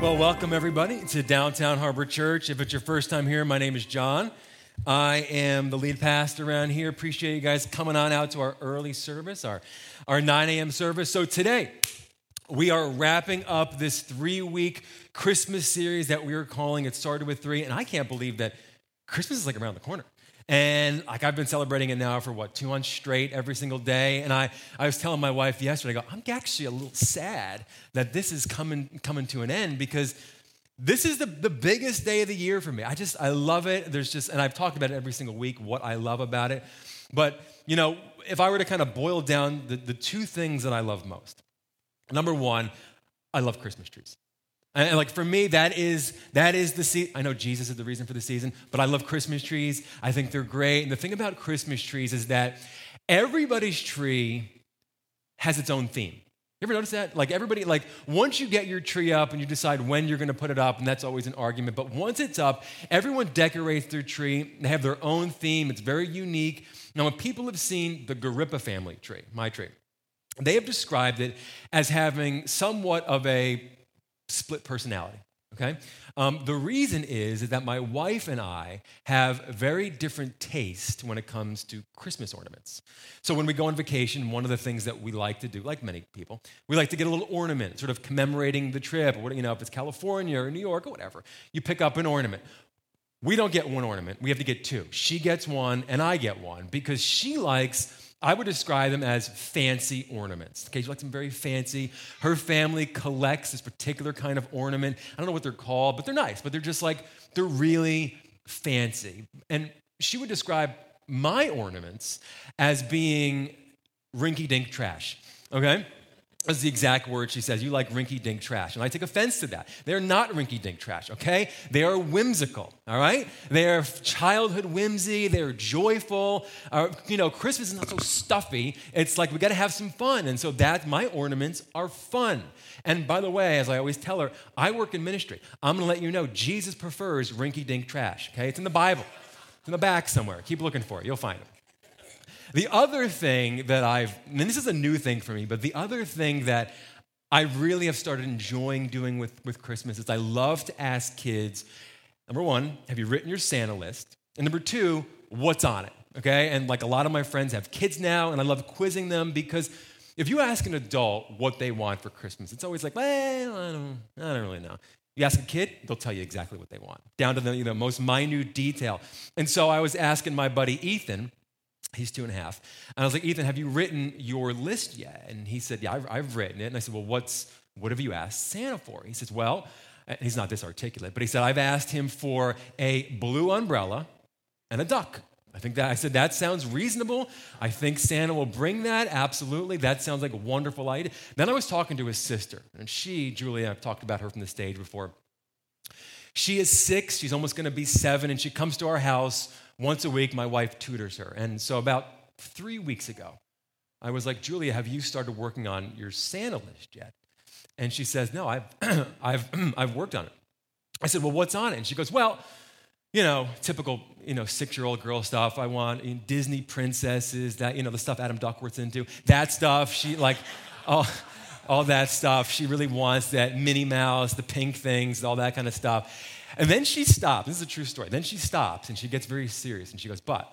Well, welcome everybody to Downtown Harbor Church. If it's your first time here, my name is John. I am the lead pastor around here. Appreciate you guys coming on out to our early service, our, our 9 a.m. service. So today, we are wrapping up this three week Christmas series that we are calling It Started with Three. And I can't believe that Christmas is like around the corner. And like I've been celebrating it now for what, two months straight every single day. And I, I was telling my wife yesterday, I go, I'm actually a little sad that this is coming, coming to an end because this is the, the biggest day of the year for me. I just, I love it. There's just, and I've talked about it every single week, what I love about it. But, you know, if I were to kind of boil down the, the two things that I love most, number one, I love Christmas trees. And like for me, that is that is the season. I know Jesus is the reason for the season, but I love Christmas trees. I think they're great. And the thing about Christmas trees is that everybody's tree has its own theme. You ever notice that? Like everybody, like once you get your tree up and you decide when you're gonna put it up, and that's always an argument, but once it's up, everyone decorates their tree. They have their own theme, it's very unique. Now, when people have seen the Garippa family tree, my tree, they have described it as having somewhat of a split personality. Okay? Um, the reason is, is that my wife and I have very different taste when it comes to Christmas ornaments. So when we go on vacation, one of the things that we like to do, like many people, we like to get a little ornament, sort of commemorating the trip. Or you know, if it's California or New York or whatever, you pick up an ornament. We don't get one ornament; we have to get two. She gets one, and I get one because she likes I would describe them as fancy ornaments. Okay, she likes them very fancy. Her family collects this particular kind of ornament. I don't know what they're called, but they're nice, but they're just like, they're really fancy. And she would describe my ornaments as being rinky dink trash. Okay? That's the exact word she says. You like rinky dink trash. And I take offense to that. They're not rinky dink trash, okay? They are whimsical, all right? They are childhood whimsy. They're joyful. Uh, you know, Christmas is not so stuffy. It's like we got to have some fun. And so that, my ornaments are fun. And by the way, as I always tell her, I work in ministry. I'm going to let you know Jesus prefers rinky dink trash, okay? It's in the Bible, it's in the back somewhere. Keep looking for it, you'll find it. The other thing that I've, and this is a new thing for me, but the other thing that I really have started enjoying doing with, with Christmas is I love to ask kids number one, have you written your Santa list? And number two, what's on it? Okay? And like a lot of my friends have kids now, and I love quizzing them because if you ask an adult what they want for Christmas, it's always like, well, I don't, I don't really know. You ask a kid, they'll tell you exactly what they want, down to the you know, most minute detail. And so I was asking my buddy Ethan, He's two and a half. And I was like, Ethan, have you written your list yet? And he said, Yeah, I've, I've written it. And I said, Well, what's, what have you asked Santa for? He says, Well, he's not this articulate, but he said, I've asked him for a blue umbrella and a duck. I think that I said that sounds reasonable. I think Santa will bring that. Absolutely. That sounds like a wonderful idea. Then I was talking to his sister, and she, Julia, I've talked about her from the stage before. She is six, she's almost gonna be seven, and she comes to our house once a week, my wife tutors her. And so about three weeks ago, I was like, Julia, have you started working on your Santa list yet? And she says, No, I've, I've, I've worked on it. I said, Well, what's on it? And she goes, Well, you know, typical, you know, six-year-old girl stuff. I want you know, Disney princesses, that, you know, the stuff Adam Duckworth's into. That stuff, she like, all, all that stuff. She really wants that Minnie Mouse, the pink things, all that kind of stuff. And then she stops. This is a true story. Then she stops and she gets very serious and she goes, But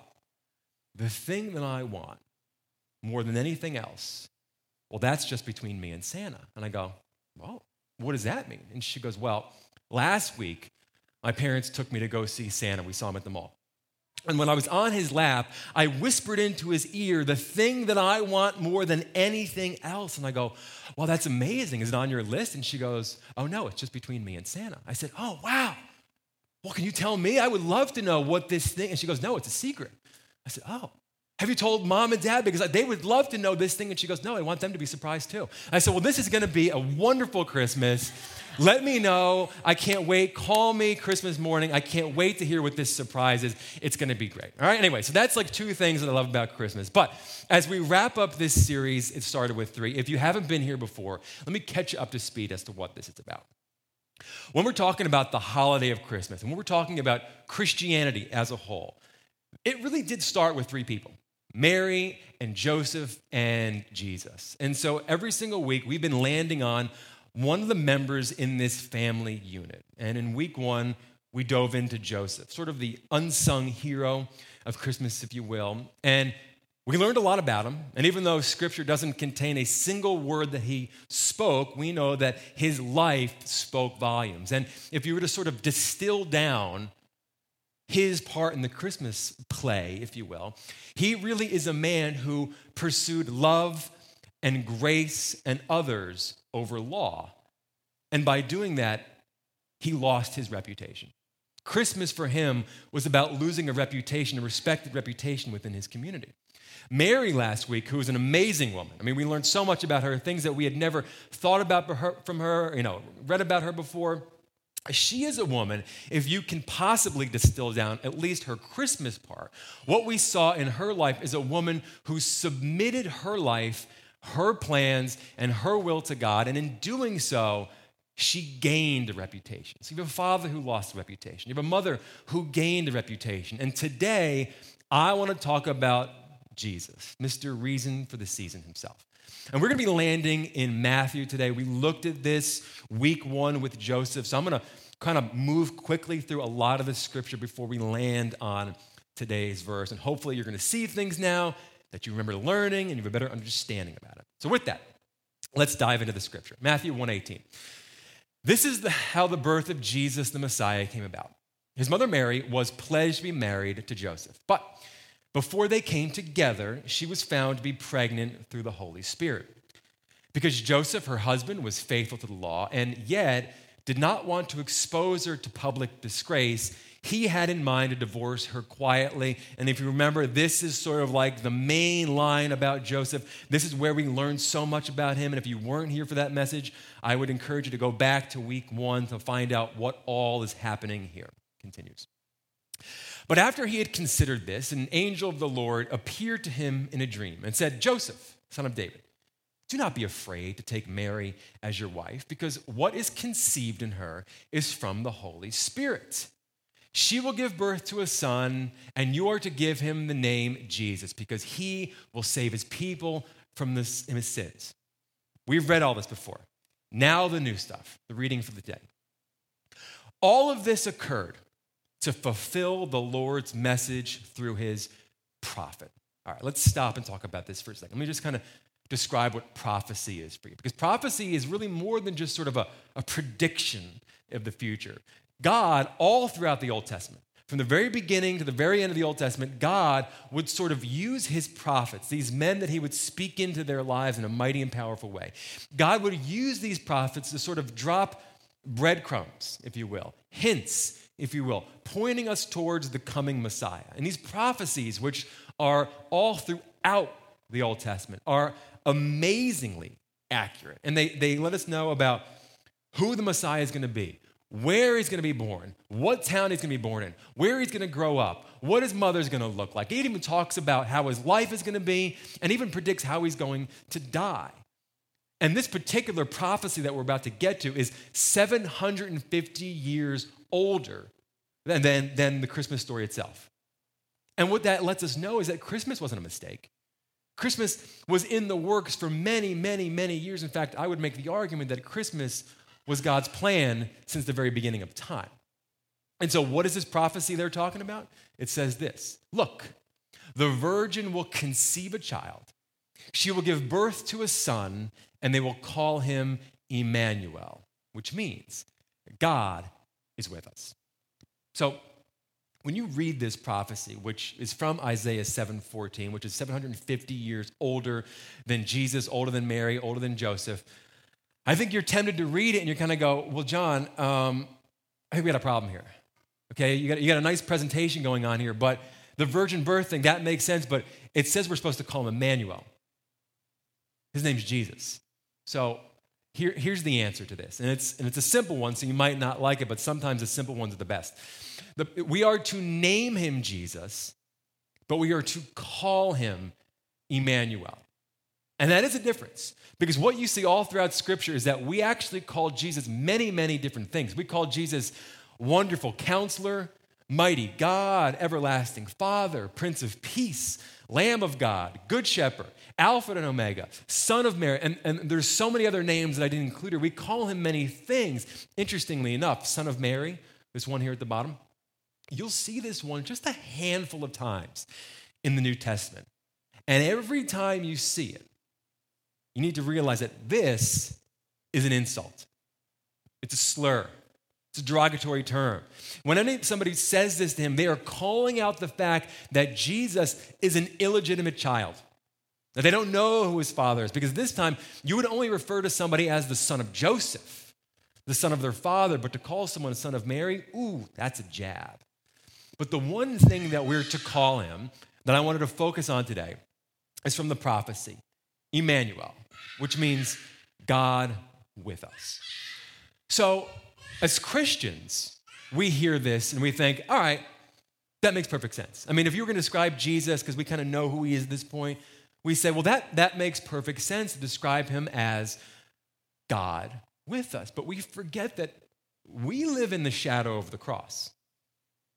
the thing that I want more than anything else, well, that's just between me and Santa. And I go, Well, what does that mean? And she goes, Well, last week, my parents took me to go see Santa. We saw him at the mall. And when I was on his lap, I whispered into his ear the thing that I want more than anything else. And I go, Well, that's amazing. Is it on your list? And she goes, Oh, no, it's just between me and Santa. I said, Oh, wow. Well, can you tell me? I would love to know what this thing. And she goes, No, it's a secret. I said, Oh. Have you told mom and dad? Because they would love to know this thing. And she goes, No, I want them to be surprised too. I said, Well, this is going to be a wonderful Christmas. Let me know. I can't wait. Call me Christmas morning. I can't wait to hear what this surprise is. It's going to be great. All right. Anyway, so that's like two things that I love about Christmas. But as we wrap up this series, it started with three. If you haven't been here before, let me catch you up to speed as to what this is about. When we're talking about the holiday of Christmas and when we're talking about Christianity as a whole, it really did start with three people Mary and Joseph and Jesus. And so every single week we've been landing on one of the members in this family unit. And in week one, we dove into Joseph, sort of the unsung hero of Christmas, if you will. And we learned a lot about him. And even though scripture doesn't contain a single word that he spoke, we know that his life spoke volumes. And if you were to sort of distill down his part in the Christmas play, if you will, he really is a man who pursued love and grace and others over law. And by doing that, he lost his reputation. Christmas for him was about losing a reputation, a respected reputation within his community. Mary last week, who was an amazing woman. I mean, we learned so much about her, things that we had never thought about from her, you know, read about her before. She is a woman, if you can possibly distill down at least her Christmas part, what we saw in her life is a woman who submitted her life, her plans, and her will to God. And in doing so, she gained a reputation. So you have a father who lost a reputation, you have a mother who gained a reputation. And today, I want to talk about Jesus, Mr. Reason for the Season himself. And we're going to be landing in Matthew today. We looked at this week one with Joseph. So I'm going to kind of move quickly through a lot of the scripture before we land on today's verse. And hopefully, you're going to see things now that you remember learning and you have a better understanding about it. So, with that, let's dive into the scripture. Matthew 1:18. This is the, how the birth of Jesus the Messiah came about. His mother Mary was pledged to be married to Joseph, but before they came together, she was found to be pregnant through the Holy Spirit. Because Joseph, her husband, was faithful to the law and yet did not want to expose her to public disgrace, he had in mind to divorce her quietly. And if you remember, this is sort of like the main line about Joseph. This is where we learn so much about him. And if you weren't here for that message, I would encourage you to go back to week one to find out what all is happening here. Continues. But after he had considered this, an angel of the Lord appeared to him in a dream and said, Joseph, son of David, do not be afraid to take Mary as your wife, because what is conceived in her is from the Holy Spirit. She will give birth to a son, and you are to give him the name Jesus, because he will save his people from his sins. We've read all this before. Now, the new stuff, the reading for the day. All of this occurred to fulfill the Lord's message through his prophet. All right, let's stop and talk about this for a second. Let me just kind of describe what prophecy is for you. Because prophecy is really more than just sort of a, a prediction of the future. God, all throughout the Old Testament, from the very beginning to the very end of the Old Testament, God would sort of use his prophets, these men that he would speak into their lives in a mighty and powerful way. God would use these prophets to sort of drop breadcrumbs, if you will, hints, if you will, pointing us towards the coming Messiah. And these prophecies, which are all throughout the Old Testament, are amazingly accurate. And they, they let us know about who the Messiah is going to be, where he's going to be born, what town he's going to be born in, where he's going to grow up, what his mother's going to look like. It even talks about how his life is going to be and even predicts how he's going to die. And this particular prophecy that we're about to get to is 750 years older than, than, than the Christmas story itself. And what that lets us know is that Christmas wasn't a mistake. Christmas was in the works for many, many, many years. In fact, I would make the argument that Christmas was God's plan since the very beginning of time. And so, what is this prophecy they're talking about? It says this Look, the virgin will conceive a child, she will give birth to a son, and they will call him Emmanuel, which means God is with us. So, when you read this prophecy, which is from Isaiah 7:14, which is 750 years older than Jesus, older than Mary, older than Joseph, I think you're tempted to read it and you kind of go, "Well, John, um, I think we got a problem here." Okay, you got, you got a nice presentation going on here, but the virgin birth thing that makes sense, but it says we're supposed to call him Emmanuel. His name's Jesus. So here, here's the answer to this, and it's and it's a simple one, so you might not like it, but sometimes the simple ones are the best. The, we are to name him Jesus, but we are to call him Emmanuel. And that is a difference because what you see all throughout Scripture is that we actually call Jesus many, many different things. We call Jesus wonderful counselor, mighty God, everlasting Father, Prince of Peace, Lamb of God, Good Shepherd, Alpha and Omega, Son of Mary, and, and there's so many other names that I didn't include here. We call him many things. Interestingly enough, Son of Mary, this one here at the bottom, you'll see this one just a handful of times in the New Testament. And every time you see it, you need to realize that this is an insult. It's a slur. It's a derogatory term. When somebody says this to him, they are calling out the fact that Jesus is an illegitimate child. That they don't know who his father is, because this time you would only refer to somebody as the son of Joseph, the son of their father, but to call someone a son of Mary, ooh, that's a jab. But the one thing that we're to call him that I wanted to focus on today is from the prophecy, Emmanuel, which means God with us. So, as Christians, we hear this and we think, all right, that makes perfect sense. I mean, if you were going to describe Jesus, because we kind of know who he is at this point, we say, well, that, that makes perfect sense to describe him as God with us. But we forget that we live in the shadow of the cross.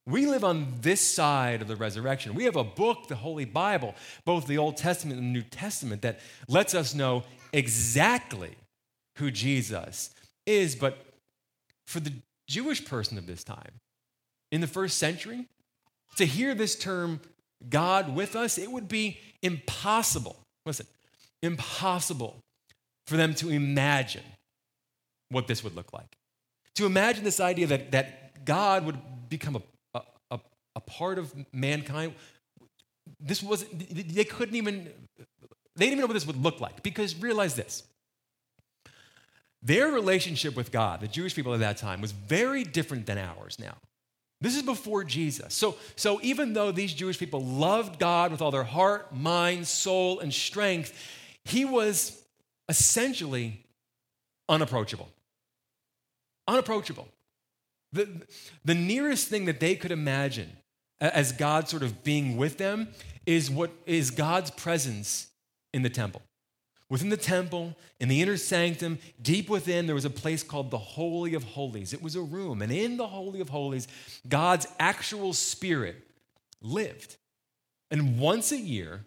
We live on this side of the resurrection. We have a book, the Holy Bible, both the Old Testament and the New Testament, that lets us know exactly who Jesus is. But for the Jewish person of this time, in the first century, to hear this term, God with us, it would be impossible. Listen, impossible for them to imagine what this would look like. To imagine this idea that, that God would become a a a part of mankind. This wasn't, they couldn't even they didn't even know what this would look like because realize this. Their relationship with God, the Jewish people at that time, was very different than ours now. This is before Jesus. So, so even though these Jewish people loved God with all their heart, mind, soul, and strength, he was essentially unapproachable. Unapproachable. The, the nearest thing that they could imagine as God sort of being with them is what is God's presence in the temple. Within the temple, in the inner sanctum, deep within, there was a place called the Holy of Holies. It was a room. And in the Holy of Holies, God's actual spirit lived. And once a year,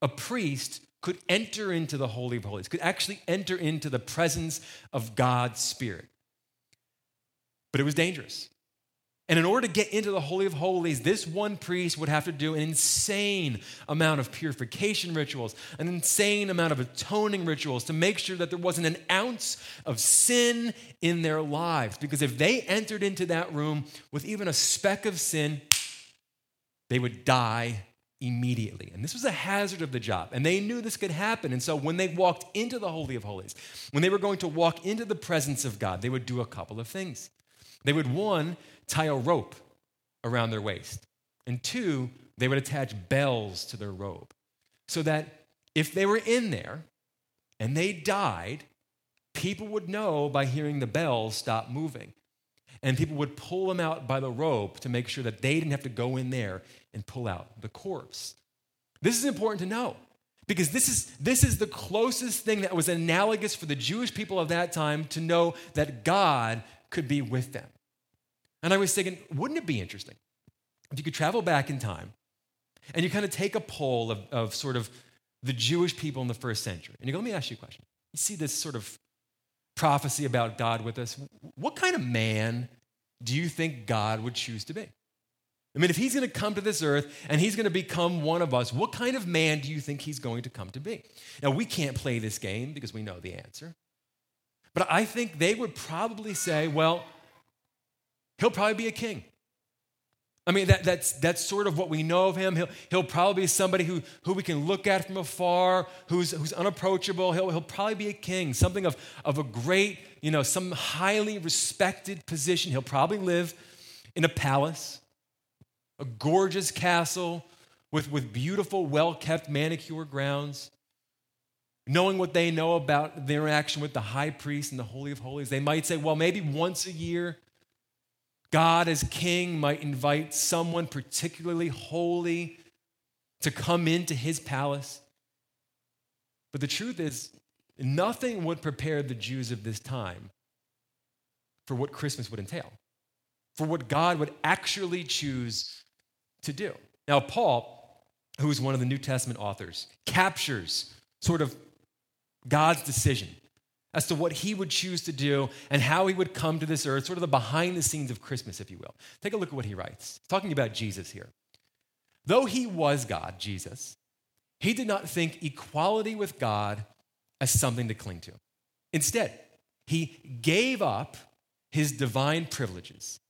a priest could enter into the Holy of Holies, could actually enter into the presence of God's Spirit. But it was dangerous. And in order to get into the Holy of Holies, this one priest would have to do an insane amount of purification rituals, an insane amount of atoning rituals to make sure that there wasn't an ounce of sin in their lives. Because if they entered into that room with even a speck of sin, they would die immediately. And this was a hazard of the job. And they knew this could happen. And so when they walked into the Holy of Holies, when they were going to walk into the presence of God, they would do a couple of things. They would, one, tie a rope around their waist. And two, they would attach bells to their robe so that if they were in there and they died, people would know by hearing the bells stop moving. And people would pull them out by the rope to make sure that they didn't have to go in there and pull out the corpse. This is important to know because this is, this is the closest thing that was analogous for the Jewish people of that time to know that God could be with them. And I was thinking, wouldn't it be interesting if you could travel back in time and you kind of take a poll of, of sort of the Jewish people in the first century? And you go, let me ask you a question. You see this sort of prophecy about God with us. What kind of man do you think God would choose to be? I mean, if he's going to come to this earth and he's going to become one of us, what kind of man do you think he's going to come to be? Now, we can't play this game because we know the answer. But I think they would probably say, well, He'll probably be a king. I mean, that, that's, that's sort of what we know of him. He'll, he'll probably be somebody who, who we can look at from afar, who's, who's unapproachable. He'll, he'll probably be a king, something of, of a great, you know, some highly respected position. He'll probably live in a palace, a gorgeous castle with, with beautiful, well kept, manicured grounds. Knowing what they know about their interaction with the high priest and the Holy of Holies, they might say, well, maybe once a year God, as king, might invite someone particularly holy to come into his palace. But the truth is, nothing would prepare the Jews of this time for what Christmas would entail, for what God would actually choose to do. Now, Paul, who is one of the New Testament authors, captures sort of God's decision as to what he would choose to do and how he would come to this earth, sort of the behind the scenes of Christmas, if you will. Take a look at what he writes. He's talking about Jesus here. Though he was God, Jesus, he did not think equality with God as something to cling to. Instead, he gave up his divine privileges.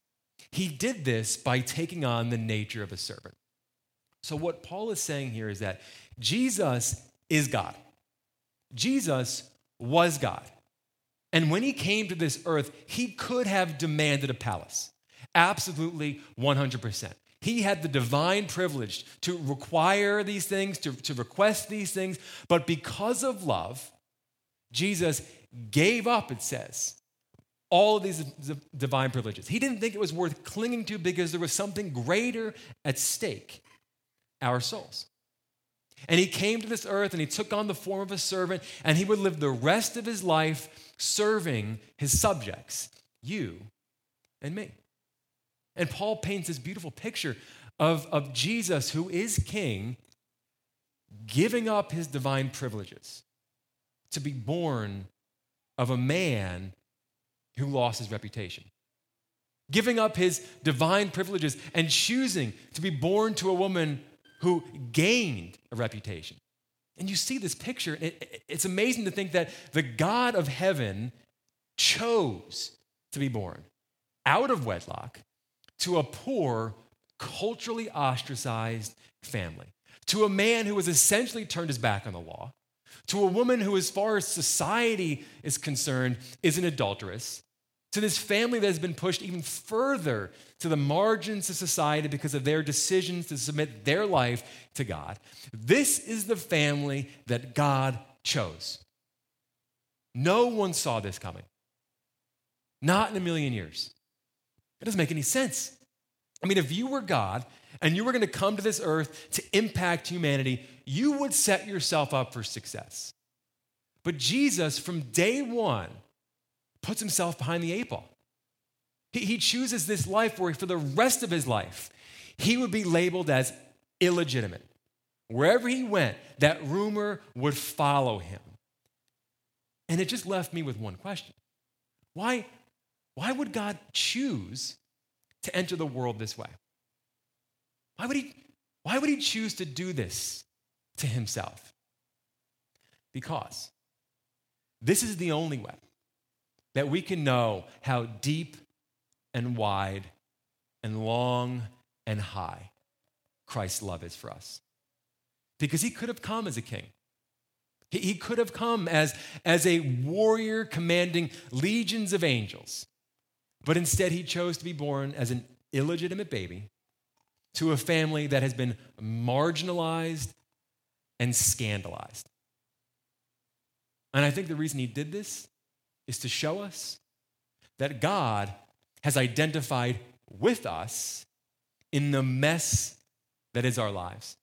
He did this by taking on the nature of a servant. So, what Paul is saying here is that Jesus is God. Jesus was God. And when he came to this earth, he could have demanded a palace. Absolutely 100%. He had the divine privilege to require these things, to, to request these things, but because of love, Jesus gave up, it says, all of these divine privileges. He didn't think it was worth clinging to because there was something greater at stake our souls. And he came to this earth and he took on the form of a servant, and he would live the rest of his life serving his subjects, you and me. And Paul paints this beautiful picture of, of Jesus, who is king, giving up his divine privileges to be born of a man who lost his reputation. Giving up his divine privileges and choosing to be born to a woman who gained a reputation. And you see this picture, it, it's amazing to think that the God of heaven chose to be born out of wedlock to a poor, culturally ostracized family, to a man who has essentially turned his back on the law, to a woman who, as far as society is concerned, is an adulteress, to this family that has been pushed even further to the margins of society because of their decisions to submit their life to God. This is the family that God chose. No one saw this coming. Not in a million years. It doesn't make any sense. I mean, if you were God and you were going to come to this earth to impact humanity, you would set yourself up for success. But Jesus, from day one, puts himself behind the eight ball. He, he chooses this life where for the rest of his life, he would be labeled as illegitimate. Wherever he went, that rumor would follow him. And it just left me with one question Why, why would God choose to enter the world this way? Why would, he, why would he choose to do this to himself? Because this is the only way that we can know how deep and wide and long and high Christ's love is for us. Because he could have come as a king. He could have come as, as a warrior commanding legions of angels. But instead, he chose to be born as an illegitimate baby to a family that has been marginalized and scandalized. And I think the reason he did this is to show us that God has identified with us in the mess that is our lives.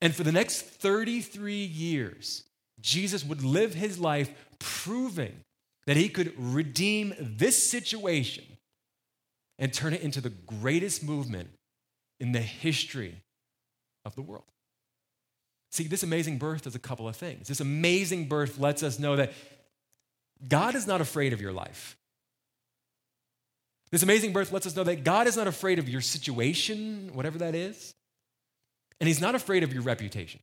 And for the next 33 years, Jesus would live his life proving that he could redeem this situation and turn it into the greatest movement in the history of the world. See, this amazing birth does a couple of things. This amazing birth lets us know that God is not afraid of your life. This amazing birth lets us know that God is not afraid of your situation, whatever that is, and He's not afraid of your reputation,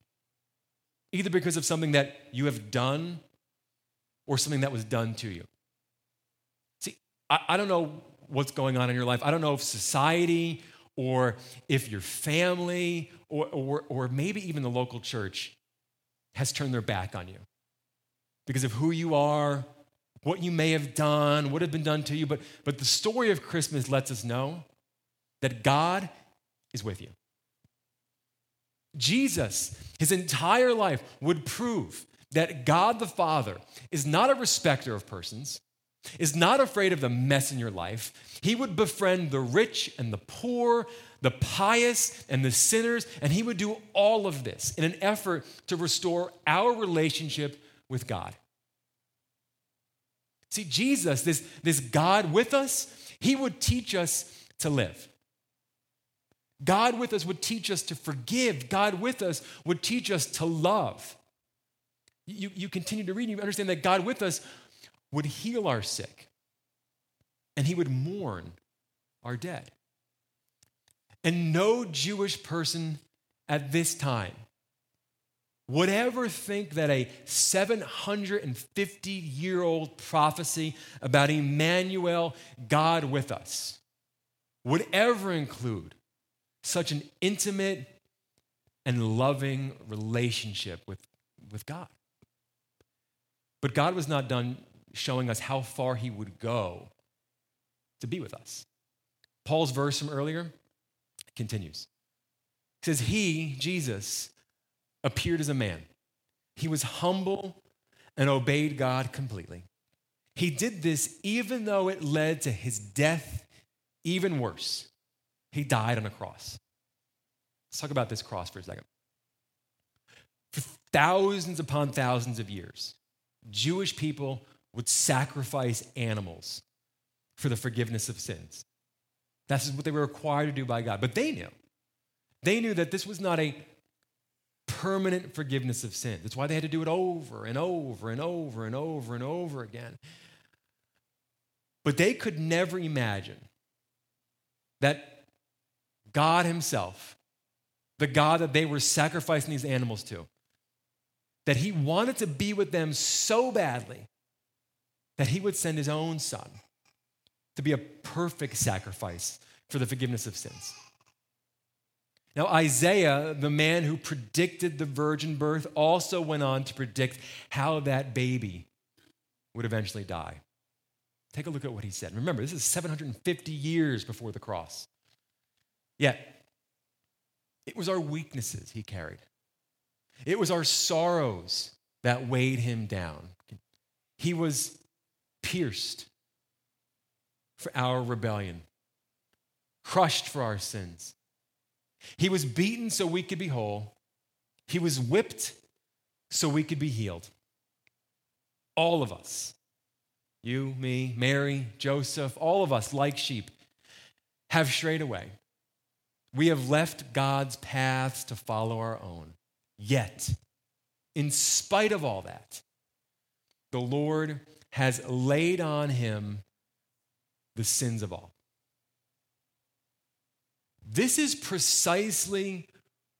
either because of something that you have done or something that was done to you. See, I, I don't know what's going on in your life. I don't know if society or if your family or, or, or maybe even the local church has turned their back on you because of who you are what you may have done, what had been done to you, but, but the story of Christmas lets us know that God is with you. Jesus, his entire life, would prove that God the Father is not a respecter of persons, is not afraid of the mess in your life. He would befriend the rich and the poor, the pious and the sinners, and he would do all of this in an effort to restore our relationship with God. See, Jesus, this, this God with us, he would teach us to live. God with us would teach us to forgive. God with us would teach us to love. You, you continue to read, and you understand that God with us would heal our sick, and he would mourn our dead. And no Jewish person at this time would ever think that a 750 year old prophecy about Emmanuel, God with us, would ever include such an intimate and loving relationship with, with God. But God was not done showing us how far he would go to be with us. Paul's verse from earlier continues. Says, He, Jesus, appeared as a man. He was humble and obeyed God completely. He did this even though it led to his death, even worse. He died on a cross. Let's talk about this cross for a second. For thousands upon thousands of years, Jewish people would sacrifice animals for the forgiveness of sins. That's what they were required to do by God. But they knew. They knew that this was not a permanent forgiveness of sin. That's why they had to do it over and over and over and over and over again. But they could never imagine that God Himself, the God that they were sacrificing these animals to, that He wanted to be with them so badly that He would send His own Son to be a perfect sacrifice for the forgiveness of sins. Now, Isaiah, the man who predicted the virgin birth, also went on to predict how that baby would eventually die. Take a look at what he said. Remember, this is 750 years before the cross. Yet, it was our weaknesses he carried, it was our sorrows that weighed him down. He was pierced for our rebellion, crushed for our sins. He was beaten so we could be whole. He was whipped so we could be healed. All of us, you, me, Mary, Joseph, all of us, like sheep, have strayed away. We have left God's paths to follow our own. Yet, in spite of all that, the Lord has laid on him the sins of all. This is precisely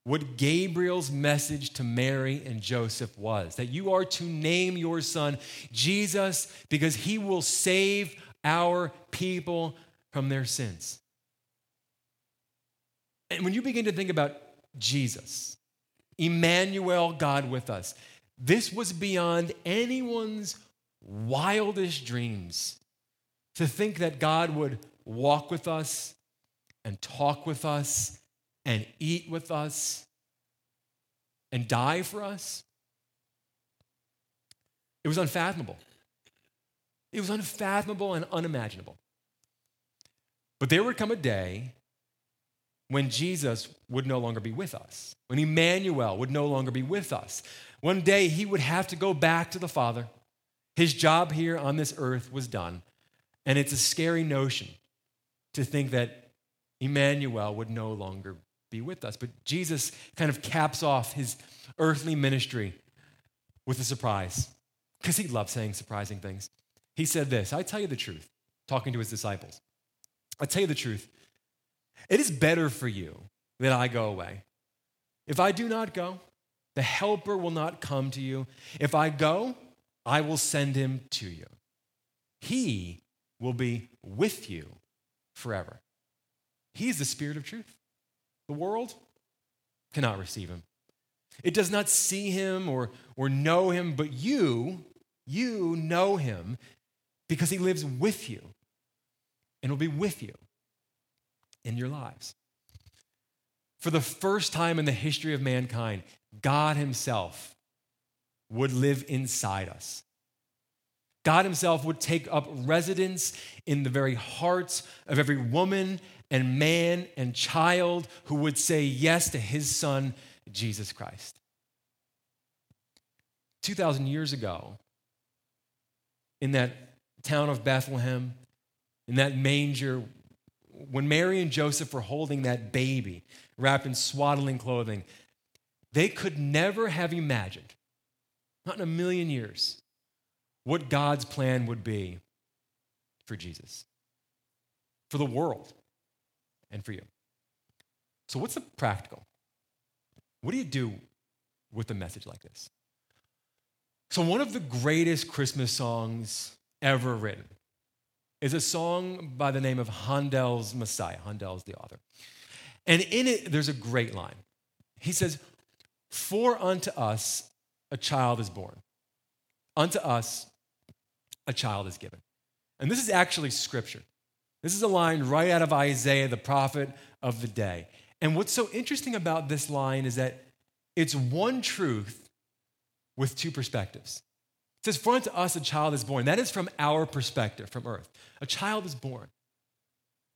what Gabriel's message to Mary and Joseph was that you are to name your son Jesus because he will save our people from their sins. And when you begin to think about Jesus, Emmanuel, God with us, this was beyond anyone's wildest dreams to think that God would walk with us and talk with us and eat with us and die for us. It was unfathomable. It was unfathomable and unimaginable. But there would come a day when Jesus would no longer be with us, when Emmanuel would no longer be with us. One day he would have to go back to the Father. His job here on this earth was done. And it's a scary notion to think that Emmanuel would no longer be with us. But Jesus kind of caps off his earthly ministry with a surprise because he loved saying surprising things. He said this I tell you the truth, talking to his disciples. I tell you the truth. It is better for you that I go away. If I do not go, the helper will not come to you. If I go, I will send him to you. He will be with you forever. He is the Spirit of truth. The world cannot receive him. It does not see him or, or know him, but you, you know him because he lives with you and will be with you in your lives. For the first time in the history of mankind, God himself would live inside us. God himself would take up residence in the very hearts of every woman and man and child who would say yes to his son, Jesus Christ. 2,000 years ago, in that town of Bethlehem, in that manger when Mary and Joseph were holding that baby wrapped in swaddling clothing, they could never have imagined, not in a million years, what God's plan would be for Jesus, for the world, and for you. So, what's the practical? What do you do with a message like this? So, one of the greatest Christmas songs ever written is a song by the name of Handel's Messiah. Handel's the author. And in it, there's a great line. He says, For unto us a child is born, unto us a child is given. And this is actually scripture. This is a line right out of Isaiah, the prophet of the day. And what's so interesting about this line is that it's one truth with two perspectives. It says, For unto us a child is born. That is from our perspective, from earth. A child is born.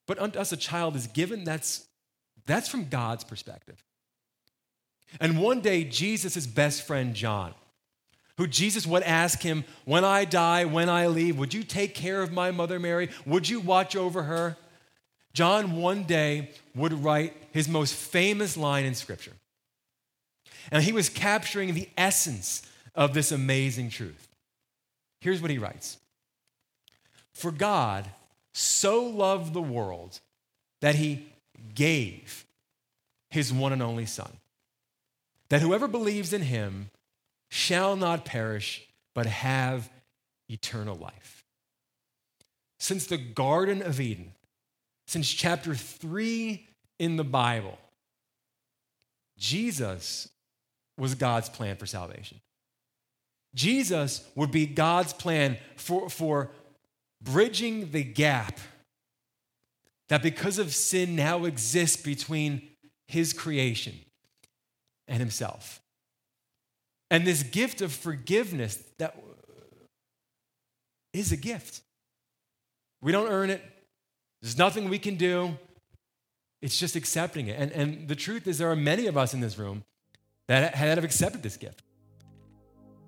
But unto us a child is given. That's, that's from God's perspective. And one day, Jesus' best friend, John, who Jesus would ask him, When I die, when I leave, would you take care of my mother Mary? Would you watch over her? John one day would write his most famous line in Scripture. And he was capturing the essence of this amazing truth. Here's what he writes For God so loved the world that he gave his one and only Son, that whoever believes in him shall not perish, but have eternal life. Since the Garden of Eden, since chapter three in the Bible, Jesus was God's plan for salvation. Jesus would be God's plan for, for bridging the gap that because of sin now exists between his creation and himself. And this gift of forgiveness that is a gift. We don't earn it. There's nothing we can do. It's just accepting it. And, and the truth is, there are many of us in this room that have accepted this gift.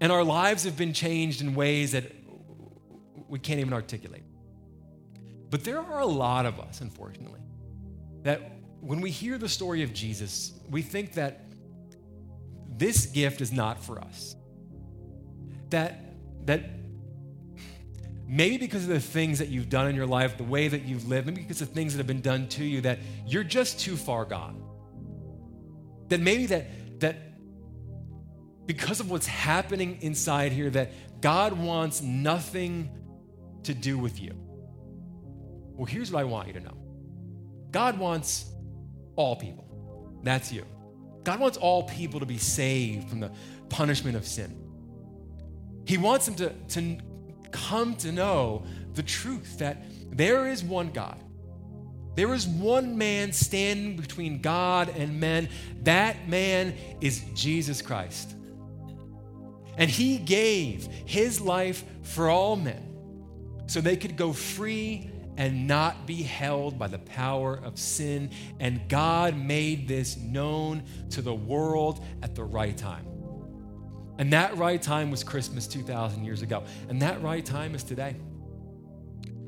And our lives have been changed in ways that we can't even articulate. But there are a lot of us, unfortunately, that when we hear the story of Jesus, we think that this gift is not for us. That, that maybe because of the things that you've done in your life, the way that you've lived, maybe because of things that have been done to you, that you're just too far gone. That maybe that, that because of what's happening inside here that God wants nothing to do with you. Well, here's what I want you to know God wants all people. That's you. God wants all people to be saved from the punishment of sin. He wants them to, to come to know the truth that there is one God. There is one man standing between God and men. That man is Jesus Christ. And he gave his life for all men so they could go free and not be held by the power of sin. And God made this known to the world at the right time. And that right time was Christmas 2,000 years ago. And that right time is today.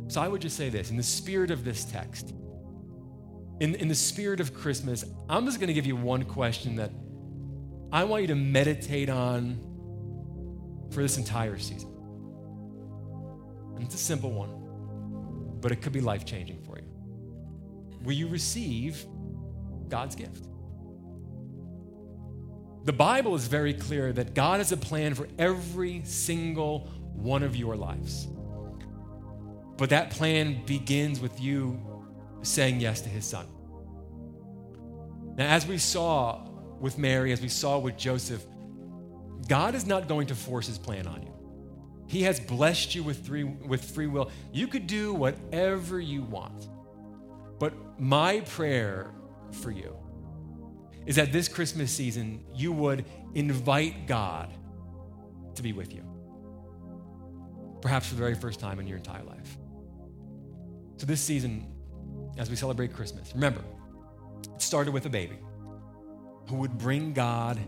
So I would just say this in the spirit of this text, in, in the spirit of Christmas, I'm just going to give you one question that I want you to meditate on for this entire season. And it's a simple one, but it could be life changing for you. Will you receive God's gift? The Bible is very clear that God has a plan for every single one of your lives. But that plan begins with you saying yes to his son. Now, as we saw with Mary, as we saw with Joseph, God is not going to force his plan on you. He has blessed you with free, with free will. You could do whatever you want. But my prayer for you is that this Christmas season, you would invite God to be with you. Perhaps for the very first time in your entire life. So, this season, as we celebrate Christmas, remember, it started with a baby who would bring God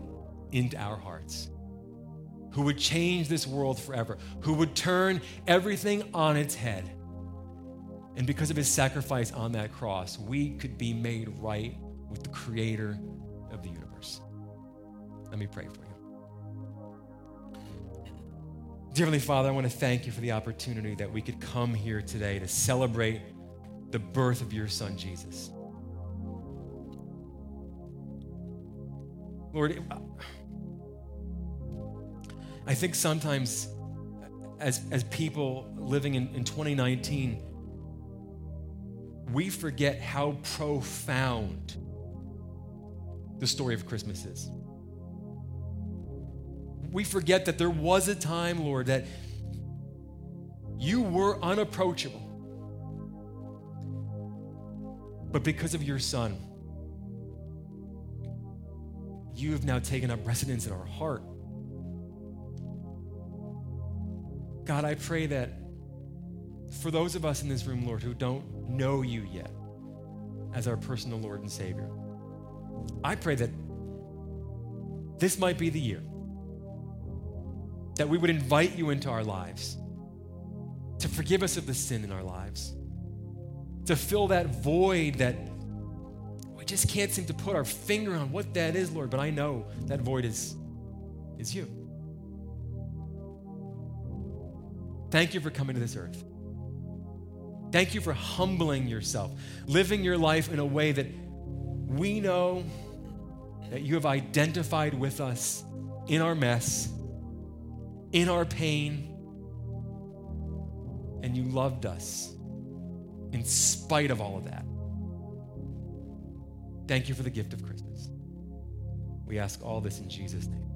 into our hearts who would change this world forever, who would turn everything on its head. And because of his sacrifice on that cross, we could be made right with the creator of the universe. Let me pray for you. Dear Heavenly Father, I want to thank you for the opportunity that we could come here today to celebrate the birth of your son, Jesus. Lord, I think sometimes as, as people living in, in 2019, we forget how profound the story of Christmas is. We forget that there was a time, Lord, that you were unapproachable. But because of your Son, you have now taken up residence in our heart. God, I pray that for those of us in this room, Lord, who don't know you yet as our personal Lord and Savior, I pray that this might be the year that we would invite you into our lives to forgive us of the sin in our lives, to fill that void that we just can't seem to put our finger on what that is, Lord, but I know that void is, is you. Thank you for coming to this earth. Thank you for humbling yourself, living your life in a way that we know that you have identified with us in our mess, in our pain, and you loved us in spite of all of that. Thank you for the gift of Christmas. We ask all this in Jesus' name.